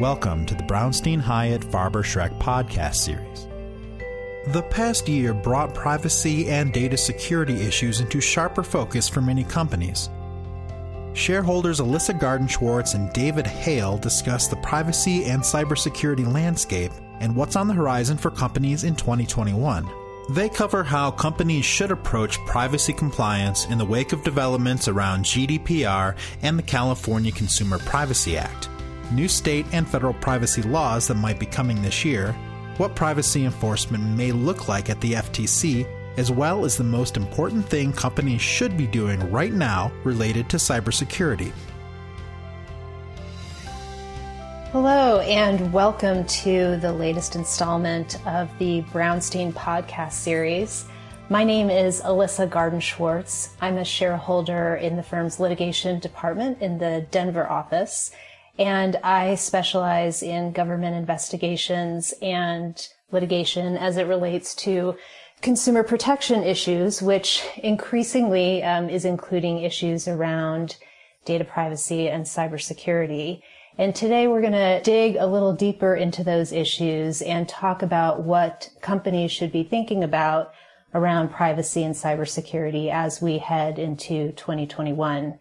Welcome to the Brownstein Hyatt Farber Schreck podcast series. The past year brought privacy and data security issues into sharper focus for many companies. Shareholders Alissa Gardenswartz and David Hale discuss the privacy and cybersecurity landscape and what's on the horizon for companies in 2021. They cover how companies should approach privacy compliance in the wake of developments around GDPR and the California Consumer Privacy Act, new state and federal privacy laws that might be coming this year, what privacy enforcement may look like at the FTC, as well as the most important thing companies should be doing right now related to cybersecurity. Hello, and welcome to the latest installment of the Brownstein podcast series. My name is Alissa Gardenswartz. I'm a shareholder in the firm's litigation department in the Denver office, and I specialize in government investigations and litigation as it relates to consumer protection issues, which increasingly um, is including issues around data privacy and cybersecurity. And today we're going to dig a little deeper into those issues and talk about what companies should be thinking about around privacy and cybersecurity as we head into 2021.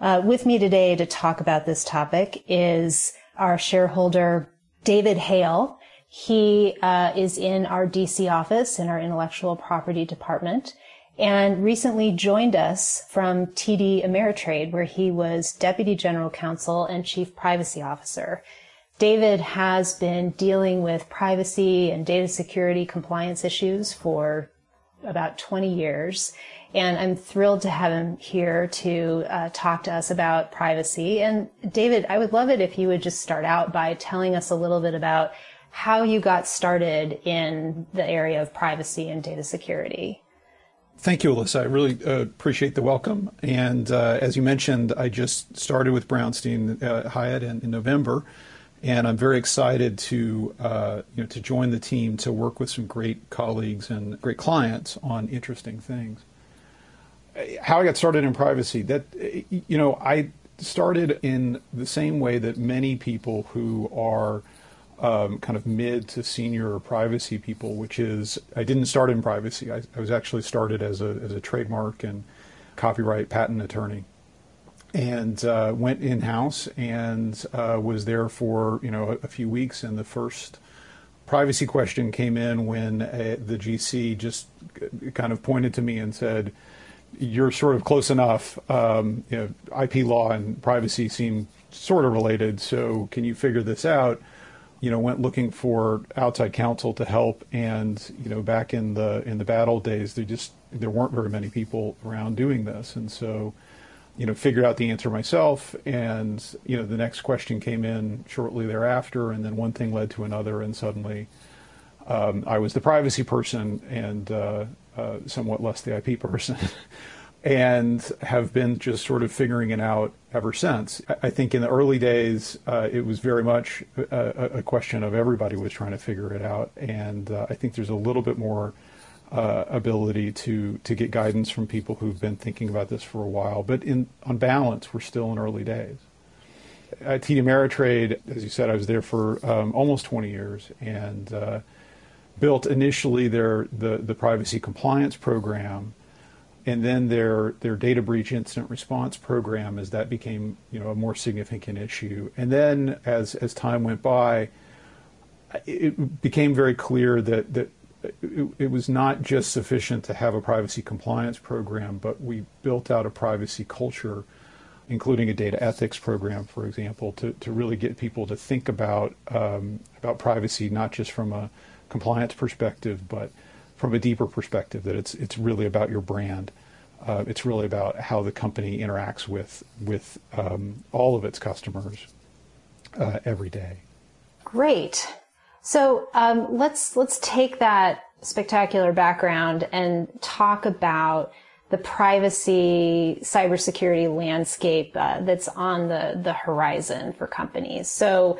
Uh, with me today to talk about this topic is our shareholder, David Hale. He uh, is in our DC office in our intellectual property department and recently joined us from TD Ameritrade, where he was Deputy General Counsel and Chief Privacy Officer. David has been dealing with privacy and data security compliance issues for about 20 years. And I'm thrilled to have him here to uh, talk to us about privacy. And David, I would love it if you would just start out by telling us a little bit about how you got started in the area of privacy and data security. Thank you, Alissa. I really uh, appreciate the welcome. And uh, as you mentioned, I just started with Brownstein uh, Hyatt in, in, November, and I'm very excited to uh, you know to join the team to work with some great colleagues and great clients on interesting things. How I got started in privacy that you know I started in the same way that many people who are um, kind of mid to senior privacy people, which is I didn't start in privacy. I, I was actually started as a, as a trademark and copyright patent attorney and uh, went in house and uh, was there for you know a, a, few weeks. And the first privacy question came in when uh, the GC just kind of pointed to me and said, "You're sort of close enough. Um, you know, IP law and privacy seem sort of related. So can you figure this out?" you know, went looking for outside counsel to help. And you know, back in the in the bad old days, there just there weren't very many people around doing this, and so you know, figured out the answer myself. And you know, the next question came in shortly thereafter, and then one thing led to another, and suddenly um, I was the privacy person and uh, uh, somewhat less the IP person. and have been just sort of figuring it out ever since. I think in the early days, uh, it was very much a, a, question of everybody was trying to figure it out, and uh, I think there's a little bit more uh, ability to to get guidance from people who've been thinking about this for a while. But in on balance, we're still in early days. At TD Ameritrade, as you said, I was there for um, almost 20 years and uh, built initially their the the privacy compliance program and then their their data breach incident response program as that became you know a more significant issue. And then as as time went by it became very clear that that it, it, was not just sufficient to have a privacy compliance program but we built out a privacy culture including a data ethics program for example to, to really get people to think about um, about privacy not just from a compliance perspective but from a deeper perspective that it's it's really about your brand. Uh, it's really about how the company interacts with with um, all of its customers uh, every day. Great. So um, let's let's take that spectacular background and talk about the privacy cybersecurity landscape uh, that's on the the horizon for companies. So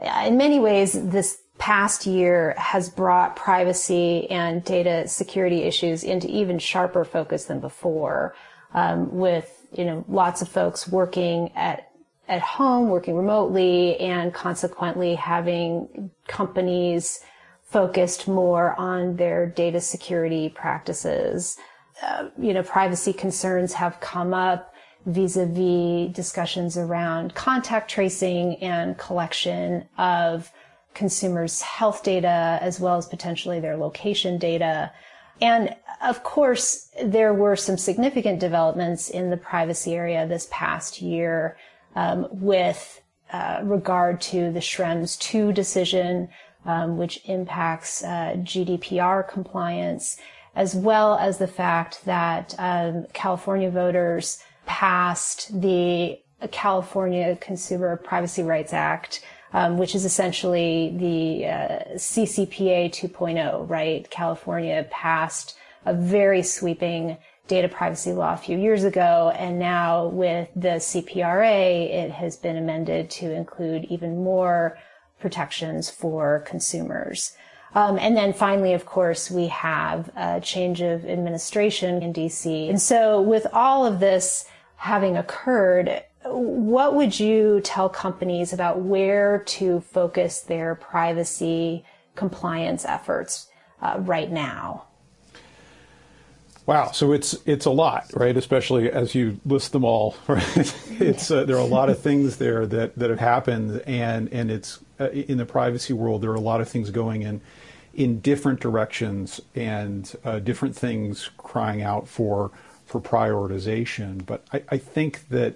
in many ways, this past year has brought privacy and data security issues into even sharper focus than before, um, with you know lots of folks working at at home, working remotely, and consequently having companies focused more on their data security practices. Uh, you know, privacy concerns have come up vis-a-vis discussions around contact tracing and collection of consumers' health data as well as potentially their location data. And of course, there were some significant developments in the privacy area this past year um, with uh, regard to the Schrems 2 decision, um, which impacts uh, GDPR compliance, as well as the fact that um, California voters passed the California Consumer Privacy Rights Act, um, which is essentially the uh, CCPA 2.0, right? California passed a very sweeping data privacy law a few years ago, and now with the CPRA, it has been amended to include even more protections for consumers. Um, and then finally, of course, we have a change of administration in DC. And so with all of this having occurred, what would you tell companies about where to focus their privacy compliance efforts uh, right now? Wow, so it's it's a lot, right? Especially as you list them all. Right? It's uh, there are a lot of things there that, that have happened, and and it's uh, in the privacy world there are a lot of things going in in different directions and uh, different things crying out for for prioritization. But I, I think that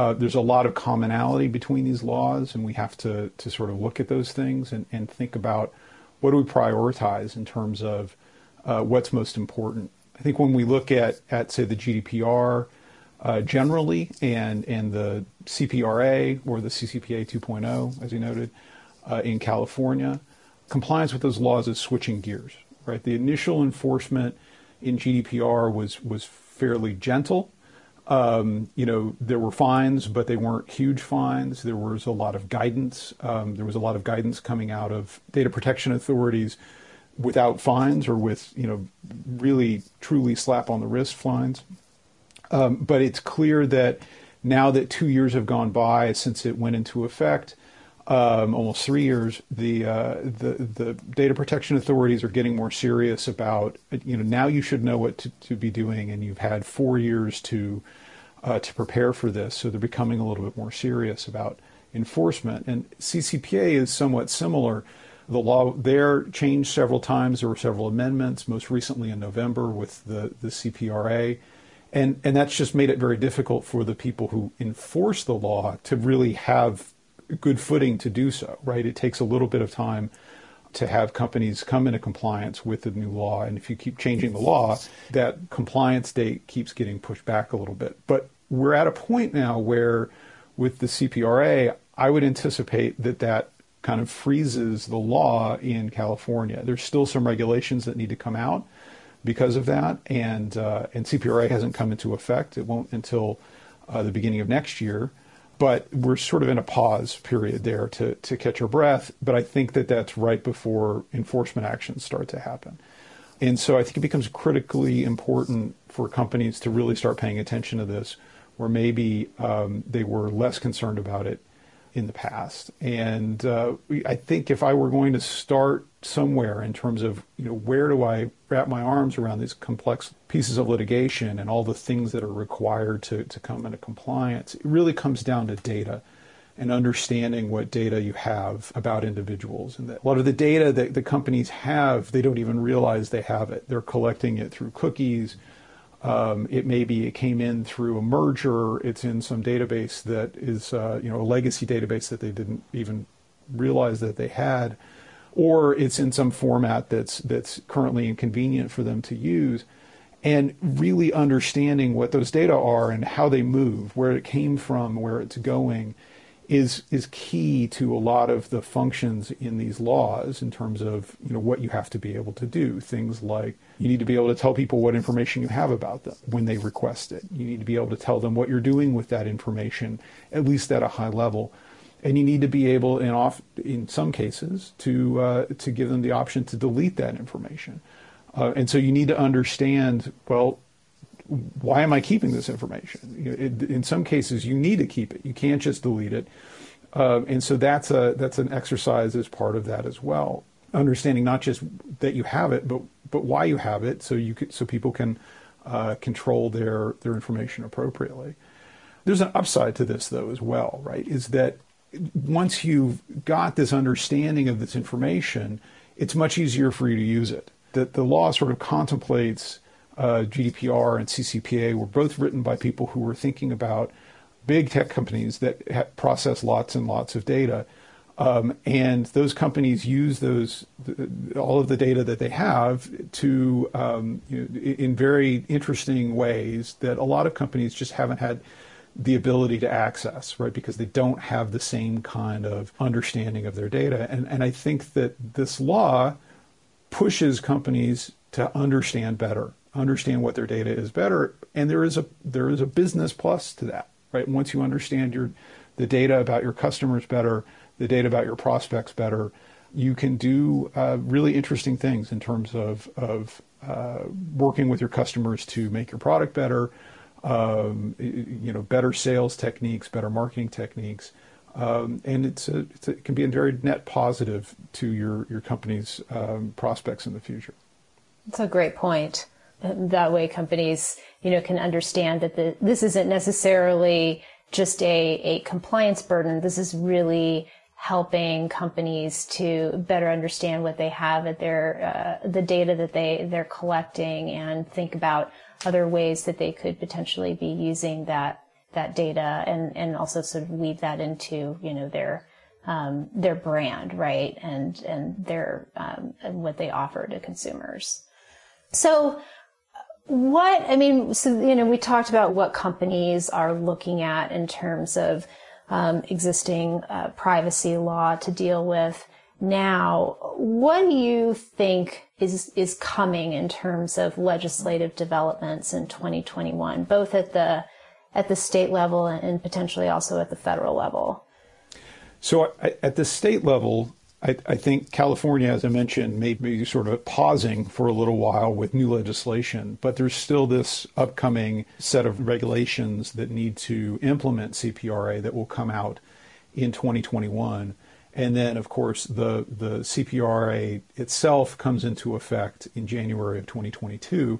uh, there's a lot of commonality between these laws, and we have to, to sort of look at those things and, and think about what do we prioritize in terms of uh, what's most important. I think when we look at, at say, the GDPR uh, generally and, and the CPRA or the CCPA 2.0, as you noted, uh, in California, compliance with those laws is switching gears. Right, the initial enforcement in GDPR was was fairly gentle um, you know, there were fines, but they weren't huge fines. There was a lot of guidance. Um, there was a lot of guidance coming out of data protection authorities without fines or with, you know, really truly slap on the wrist fines. Um, but it's clear that now that two years have gone by since it went into effect, um, almost three years, the, uh, the the data protection authorities are getting more serious about you know now you should know what to, to be doing, and you've had four years to uh, to prepare for this, so they're becoming a little bit more serious about enforcement. And CCPA is somewhat similar. The law there changed several times. There were several amendments, most recently in November with the, the CPRA. And, and that's just made it very difficult for the people who enforce the law to really have good footing to do so, right? It takes a little bit of time to have companies come into compliance with the new law. And if you keep changing the law, that compliance date keeps getting pushed back a little bit. But we're at a point now where, with the CPRA, I would anticipate that that kind of freezes the law in California. There's still some regulations that need to come out because of that, and uh, and CPRA hasn't come into effect. It won't until uh, the beginning of next year but we're sort of in a pause period there to, to catch our breath. But I think that that's right before enforcement actions start to happen. And so I think it becomes critically important for companies to really start paying attention to this, where maybe um, they were less concerned about it in the past. And uh, I think if I were going to start somewhere in terms of you know where do I wrap my arms around these complex pieces of litigation and all the things that are required to, to come into compliance, it really comes down to data and understanding what data you have about individuals. And that a lot of the data that the companies have, they don't even realize they have it. They're collecting it through cookies um, it may be it came in through a merger. It's in some database that is, uh, you know, a legacy database that they didn't even realize that they had, or it's in some format that's that's currently inconvenient for them to use. And really understanding what those data are and how they move, where it came from, where it's going, is is key to a lot of the functions in these laws in terms of you know what you have to be able to do. Things like you need to be able to tell people what information you have about them when they request it. You need to be able to tell them what you're doing with that information, at least at a high level. And you need to be able, in off in some cases, to uh, to give them the option to delete that information. Uh, and so you need to understand well why am I keeping this information? You know, it, in some cases, you need to keep it. You can't just delete it. Uh, and so that's a that's an exercise as part of that as well. Understanding not just that you have it, but but why you have it, so you could, so people can uh, control their their information appropriately. There's an upside to this though as well, right? Is that once you've got this understanding of this information, it's much easier for you to use it. That the law sort of contemplates uh, GDPR and CCPA were both written by people who were thinking about big tech companies that process lots and lots of data. Um, and those companies use those all of the data that they have to um, you know, in very interesting ways that a lot of companies just haven't had the ability to access, right? Because they don't have the same kind of understanding of their data. And, and I think that this law pushes companies to understand better, understand what their data is better. And there is a there is a business plus to that, right? Once you understand your the data about your customers better, the data about your prospects better, you can do uh, really interesting things in terms of of uh, working with your customers to make your product better, um, you know, better sales techniques, better marketing techniques, um, and it's, a, it's a, it can be a very net positive to your your company's um, prospects in the future. That's a great point. That way, companies you know can understand that the, this isn't necessarily just a, a compliance burden. This is really helping companies to better understand what they have at their uh, the data that they they're collecting and think about other ways that they could potentially be using that that data and and also sort of weave that into you know their um, their brand right and and their um, and what they offer to consumers so what i mean so you know we talked about what companies are looking at in terms of um, existing uh, privacy law to deal with now what do you think is is coming in terms of legislative developments in 2021, both at the at the state level and potentially also at the federal level? So at the state level, I, I, think California, as I mentioned, may be sort of pausing for a little while with new legislation, but there's still this upcoming set of regulations that need to implement CPRA that will come out in 2021. And then, of course, the, the CPRA itself comes into effect in January of 2022.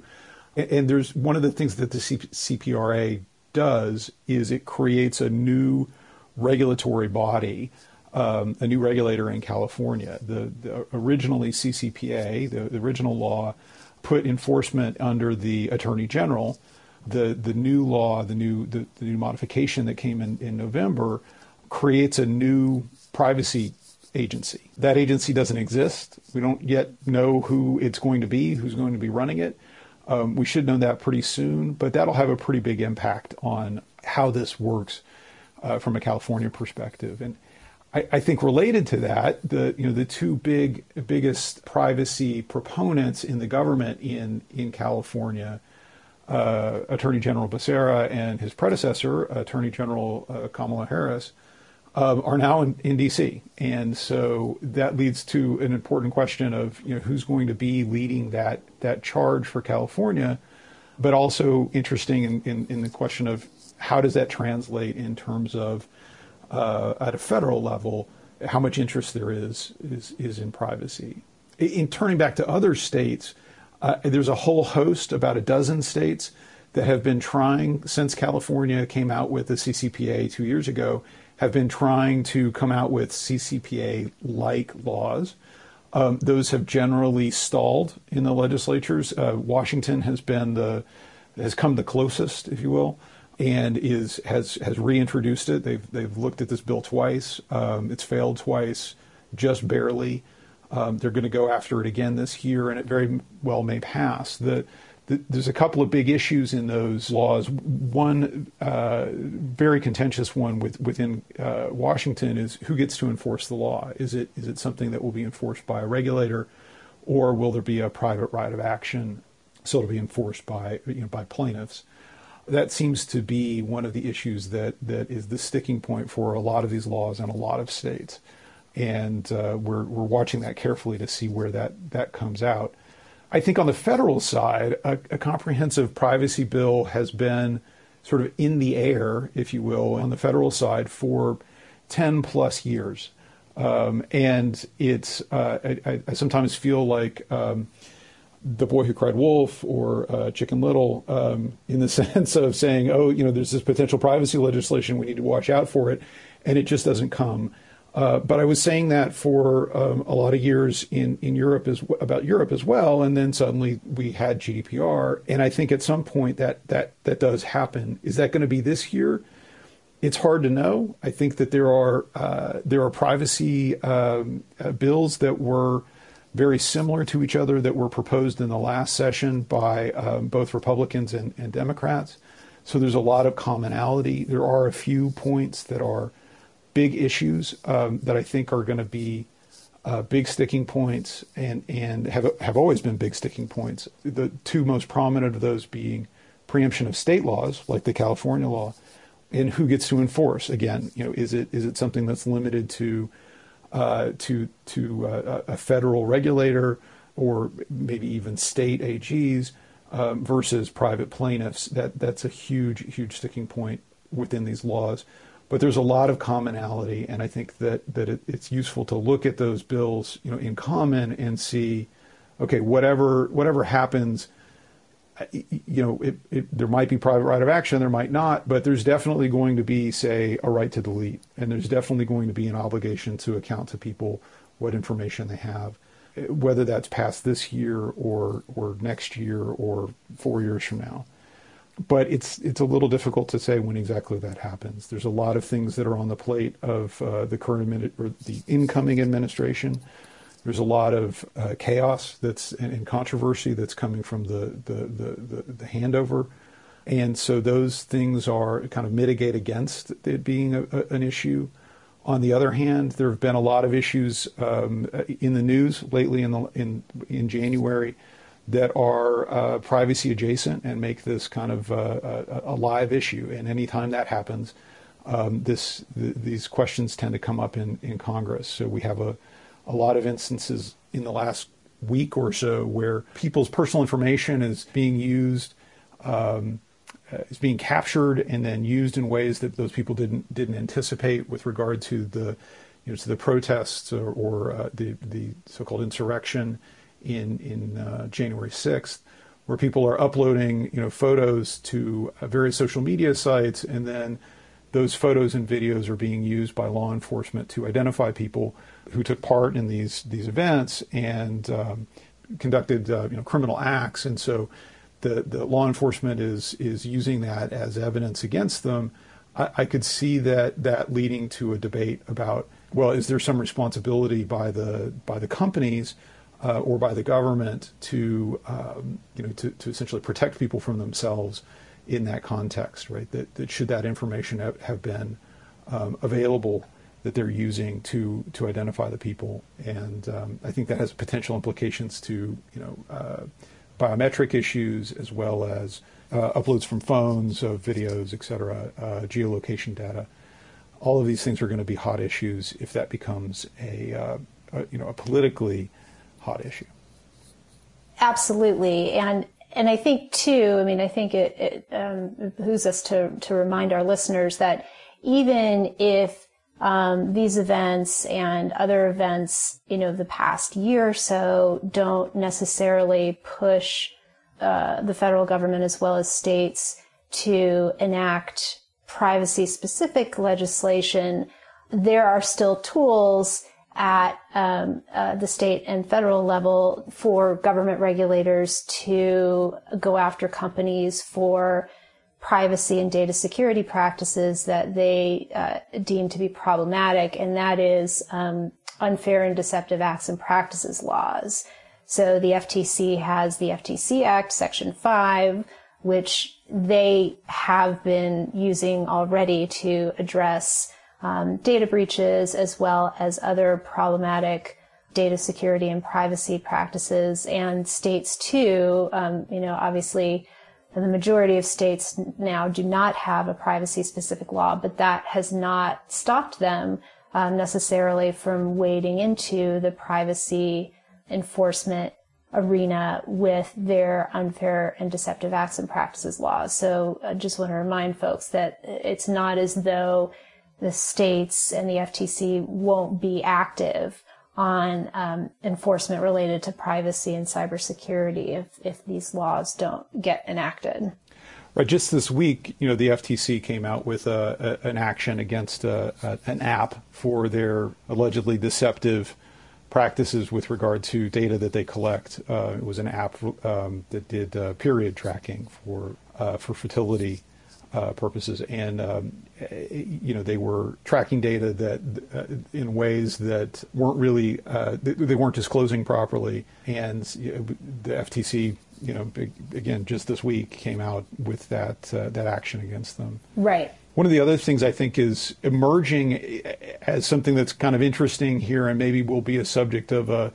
And, and there's one of the things that the C, CPRA does is it creates a new regulatory body, um, a new regulator in California. The, the originally CCPA, the, the, original law, put enforcement under the Attorney General. The the new law, the new the, the new modification that came in in November, creates a new privacy agency. That agency doesn't exist. We don't yet know who it's going to be, who's going to be running it. Um, we should know that pretty soon, but that'll have a pretty big impact on how this works uh, from a California perspective. And I, I, think related to that, the you know the two big biggest privacy proponents in the government in in California, uh, Attorney General Becerra and his predecessor, Attorney General uh, Kamala Harris, uh, are now in, in DC. And so that leads to an important question of you know who's going to be leading that that charge for California, but also interesting in, in, in the question of how does that translate in terms of uh, at a federal level how much interest there is is, is in privacy. In turning back to other states, uh, there's a whole host, about a dozen states, that have been trying since California came out with the CCPA two years ago have been trying to come out with CCPA like laws. Um, those have generally stalled in the legislatures. Uh, Washington has been the has come the closest, if you will, and is has has reintroduced it. They've they've looked at this bill twice. Um, it's failed twice, just barely. Um, they're going to go after it again this year, and it very well may pass. The there's a couple of big issues in those laws. One uh, very contentious one with, within uh, Washington is who gets to enforce the law. Is it is it something that will be enforced by a regulator, or will there be a private right of action, so it'll be enforced by you know by plaintiffs? That seems to be one of the issues that that is the sticking point for a lot of these laws in a lot of states, and uh, we're we're watching that carefully to see where that that comes out. I think on the federal side, a, a, comprehensive privacy bill has been sort of in the air, if you will, on the federal side for 10 plus years. Um, and it's, uh, I, I, sometimes feel like um, the boy who cried wolf or uh, Chicken Little um, in the sense of saying, oh, you know, there's this potential privacy legislation, we need to watch out for it. And it just doesn't come. Uh, but I was saying that for um, a lot of years in, in Europe as about Europe as well, and then suddenly we had GDPR, and I think at some point that that that does happen. Is that going to be this year? It's hard to know. I think that there are uh, there are privacy um, uh, bills that were very similar to each other that were proposed in the last session by um, both Republicans and, and Democrats. So there's a lot of commonality. There are a few points that are big issues um, that I think are going to be uh, big sticking points and, and have, have always been big sticking points. The two most prominent of those being preemption of state laws, like the California law, and who gets to enforce. Again, you know, is it is it something that's limited to uh, to to uh, a federal regulator or maybe even state AGs um, versus private plaintiffs? That that's a huge huge sticking point within these laws but there's a lot of commonality, and I think that that it, it's useful to look at those bills, you know, in common and see, okay, whatever whatever happens, you know, it, it, there might be private right of action, there might not, but there's definitely going to be, say, a right to delete, and there's definitely going to be an obligation to account to people what information they have, whether that's past this year or or next year or four years from now but it's it's a little difficult to say when exactly that happens. There's a lot of things that are on the plate of uh, the current or the incoming administration. There's a lot of uh, chaos that's and, controversy that's coming from the the, the the, the handover, and so those things are kind of mitigate against it being a, a, an issue. On the other hand, there have been a lot of issues um, in the news lately in the in in January that are uh, privacy adjacent and make this kind of uh, a, a, live issue. And anytime that happens, um, this th- these questions tend to come up in, in Congress. So we have a, a lot of instances in the last week or so where people's personal information is being used. Um, uh, is being captured and then used in ways that those people didn't didn't anticipate with regard to the you know to the protests or, or uh, the the so-called insurrection in in uh, January 6th, where people are uploading you know photos to uh, various social media sites, and then those photos and videos are being used by law enforcement to identify people who took part in these these events and um, conducted uh, you know criminal acts, and so the the law enforcement is is using that as evidence against them. I, I could see that that leading to a debate about well, is there some responsibility by the by the companies uh, or by the government to um, you know to, to essentially protect people from themselves in that context, right? That, that should that information have, have been um, available that they're using to to identify the people, and um, I think that has potential implications to you know uh, biometric issues as well as uh, uploads from phones of videos, et cetera, uh, geolocation data. All of these things are going to be hot issues if that becomes a, uh, a you know a politically hot issue. Absolutely, and and I think too. I mean, I think it, it um, behooves us to to remind our listeners that even if um, these events and other events, you know, the past year or so don't necessarily push uh, the federal government as well as states to enact privacy specific legislation, there are still tools at um, uh, the state and federal level for government regulators to go after companies for privacy and data security practices that they uh, deem to be problematic, and that is um, unfair and deceptive acts and practices laws. So the FTC has the FTC Act, Section 5, which they have been using already to address um, data breaches as well as other problematic data security and privacy practices and states too um, you know obviously the majority of states now do not have a privacy specific law but that has not stopped them um, necessarily from wading into the privacy enforcement arena with their unfair and deceptive acts and practices laws. So I just want to remind folks that it's not as though the states and the FTC won't be active on um, enforcement related to privacy and cybersecurity if, if these laws don't get enacted. Right. Just this week, you know, the FTC came out with a, a, an action against a, an app for their allegedly deceptive practices with regard to data that they collect. Uh, it was an app um, that did uh, period tracking for uh, for fertility uh, purposes, and um, you know they were tracking data that uh, in ways that weren't really uh, they weren't disclosing properly, and the FTC. You know, again, just this week came out with that that action against them. Right. One of the other things I think is emerging as something that's kind of interesting here, and maybe will be a subject of a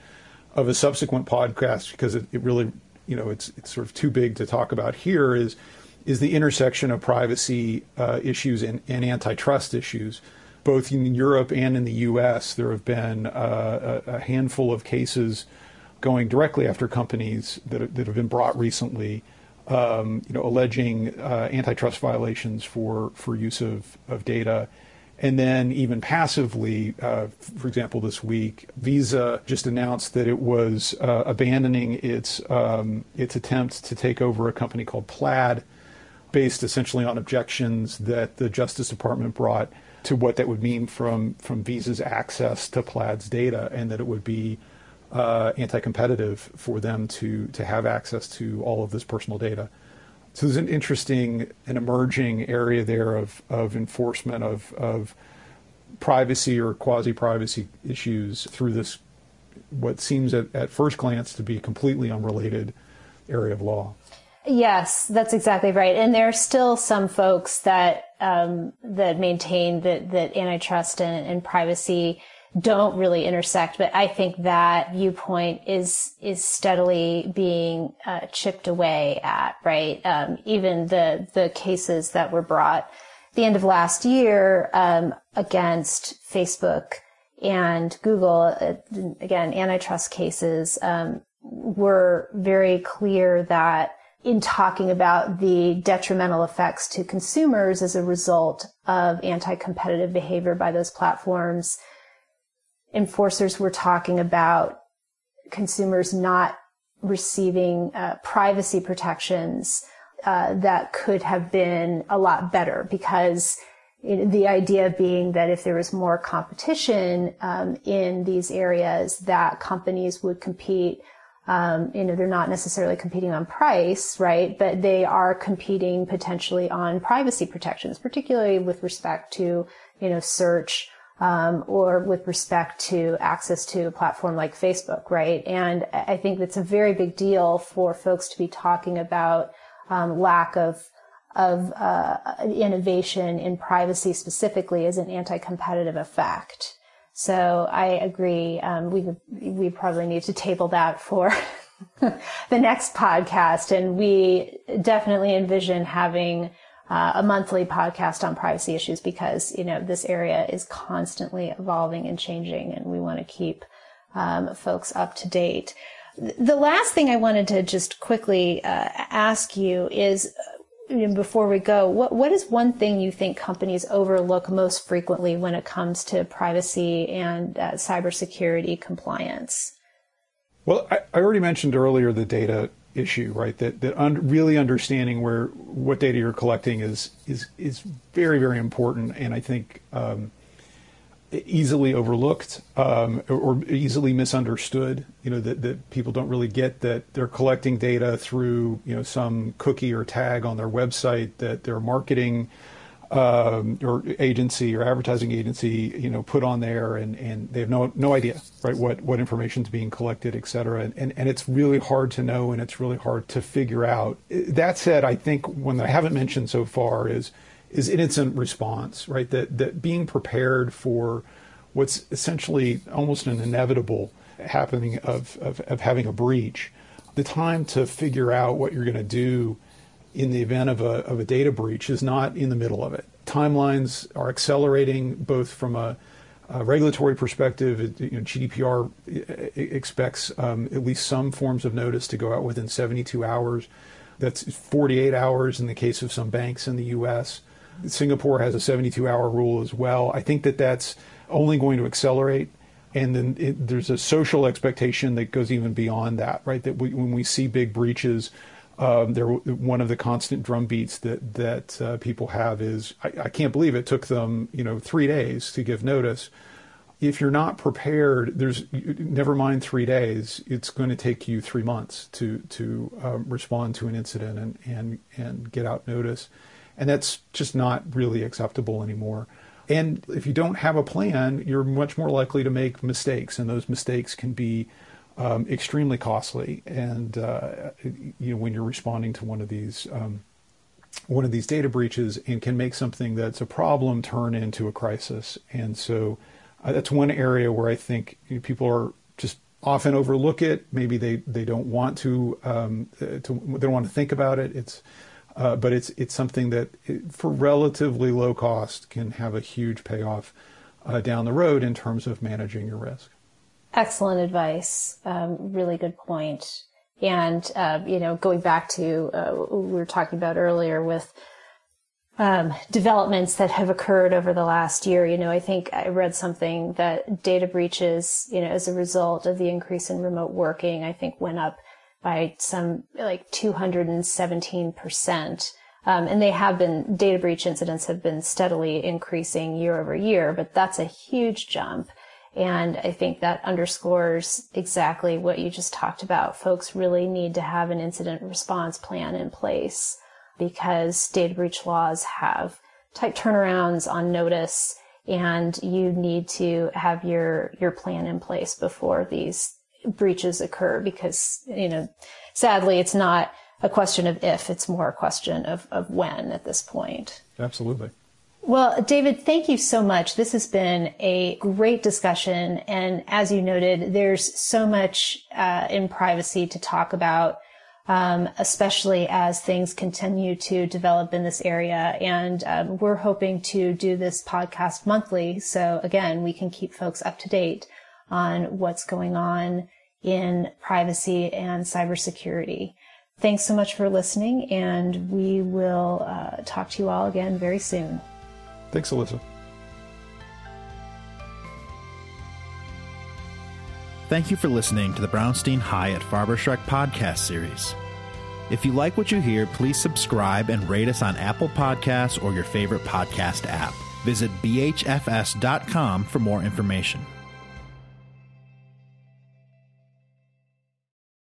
of a subsequent podcast because it, it really, you know, it's it's sort of too big to talk about here. Is is the intersection of privacy uh, issues and, and, antitrust issues. Both in Europe and in the U.S., there have been uh, a, a, handful of cases going directly after companies that, that have been brought recently um, you know, alleging uh, antitrust violations for, for use of, of data. And then, even passively, uh, for example, this week, Visa just announced that it was uh, abandoning its um, its attempt to take over a company called Plaid, based essentially on objections that the Justice Department brought to what that would mean from from Visa's access to Plaid's data, and that it would be uh, anti-competitive for them to to have access to all of this personal data. So there's an interesting and emerging area there of of enforcement of of privacy or quasi-privacy issues through this what seems at, at first glance to be a completely unrelated area of law. Yes, that's exactly right. And there are still some folks that um, that maintain that that antitrust and, and privacy don't really intersect. But I think that viewpoint is is steadily being uh, chipped away at. Right, um, even the the cases that were brought the end of last year um, against Facebook and Google, uh, again, antitrust cases um, were very clear that in talking about the detrimental effects to consumers as a result of anti-competitive behavior by those platforms, enforcers were talking about consumers not receiving uh, privacy protections uh, that could have been a lot better because the idea being that if there was more competition um, in these areas that companies would compete um, you know they're not necessarily competing on price right but they are competing potentially on privacy protections particularly with respect to you know search um, or with respect to access to a platform like Facebook, right? And I think that's a very big deal for folks to be talking about um, lack of of uh, innovation in privacy specifically as an anti-competitive effect. So I agree. Um, we we probably need to table that for the next podcast, and we definitely envision having uh, a monthly podcast on privacy issues because you know this area is constantly evolving and changing, and we want to keep um, folks up to date. The last thing I wanted to just quickly uh, ask you is, before we go, what what is one thing you think companies overlook most frequently when it comes to privacy and uh, cybersecurity compliance? Well, I, I already mentioned earlier the data issue, right? That that un- really understanding where what data you're collecting is is is very very important, and I think um, easily overlooked um, or easily misunderstood. You know that that people don't really get that they're collecting data through you know some cookie or tag on their website that they're marketing um, or agency or advertising agency, you know, put on there, and, and they have no no idea, right, what what information is being collected, et cetera, and, and and it's really hard to know, and it's really hard to figure out. That said, I think one that I haven't mentioned so far is is incident response, right? That that being prepared for what's essentially almost an inevitable happening of, of, of having a breach. The time to figure out what you're going to do in the event of a, of a data breach is not in the middle of it. Timelines are accelerating both from a, regulatory perspective, you know, GDPR expects um, at least some forms of notice to go out within 72 hours. That's 48 hours in the case of some banks in the U.S. Singapore has a 72 hour rule as well. I think that that's only going to accelerate. And then it, there's a social expectation that goes even beyond that, right? That we, when we see big breaches, um, there, one of the constant drumbeats that that uh, people have is, I, I, can't believe it took them, you know, three days to give notice. If you're not prepared, there's never mind three days. It's going to take you three months to to um, respond to an incident and and and get out notice, and that's just not really acceptable anymore. And if you don't have a plan, you're much more likely to make mistakes, and those mistakes can be um, extremely costly. And uh, you know, when you're responding to one of these um, one of these data breaches, and can make something that's a problem turn into a crisis. And so uh, that's one area where I think you know, people are just often overlook it. Maybe they they don't want to, um, to they don't want to think about it. It's uh, but it's it's something that it, for relatively low cost can have a huge payoff uh, down the road in terms of managing your risk. Excellent advice. Um, really good point. And, uh, you know, going back to uh, we were talking about earlier with um, developments that have occurred over the last year, you know, I think I read something that data breaches, you know, as a result of the increase in remote working, I think went up by some like 217%. Um, and they have been, data breach incidents have been steadily increasing year over year, but that's a huge jump. And I think that underscores exactly what you just talked about. Folks really need to have an incident response plan in place because data breach laws have tight turnarounds on notice and you need to have your, your plan in place before these breaches occur because, you know, sadly it's not a question of if, it's more a question of, of when at this point. Absolutely. Well, David, thank you so much. This has been a great discussion. And as you noted, there's so much uh, in privacy to talk about, um, especially as things continue to develop in this area. And um, we're hoping to do this podcast monthly. So again, we can keep folks up to date on what's going on in privacy and cybersecurity. Thanks so much for listening, and we will uh, talk to you all again very soon. Thanks, Alissa. Thank you for listening to the Brownstein Hyatt Farber Schreck podcast series. If you like what you hear, please subscribe and rate us on Apple Podcasts or your favorite podcast app. Visit bhfs.com for more information.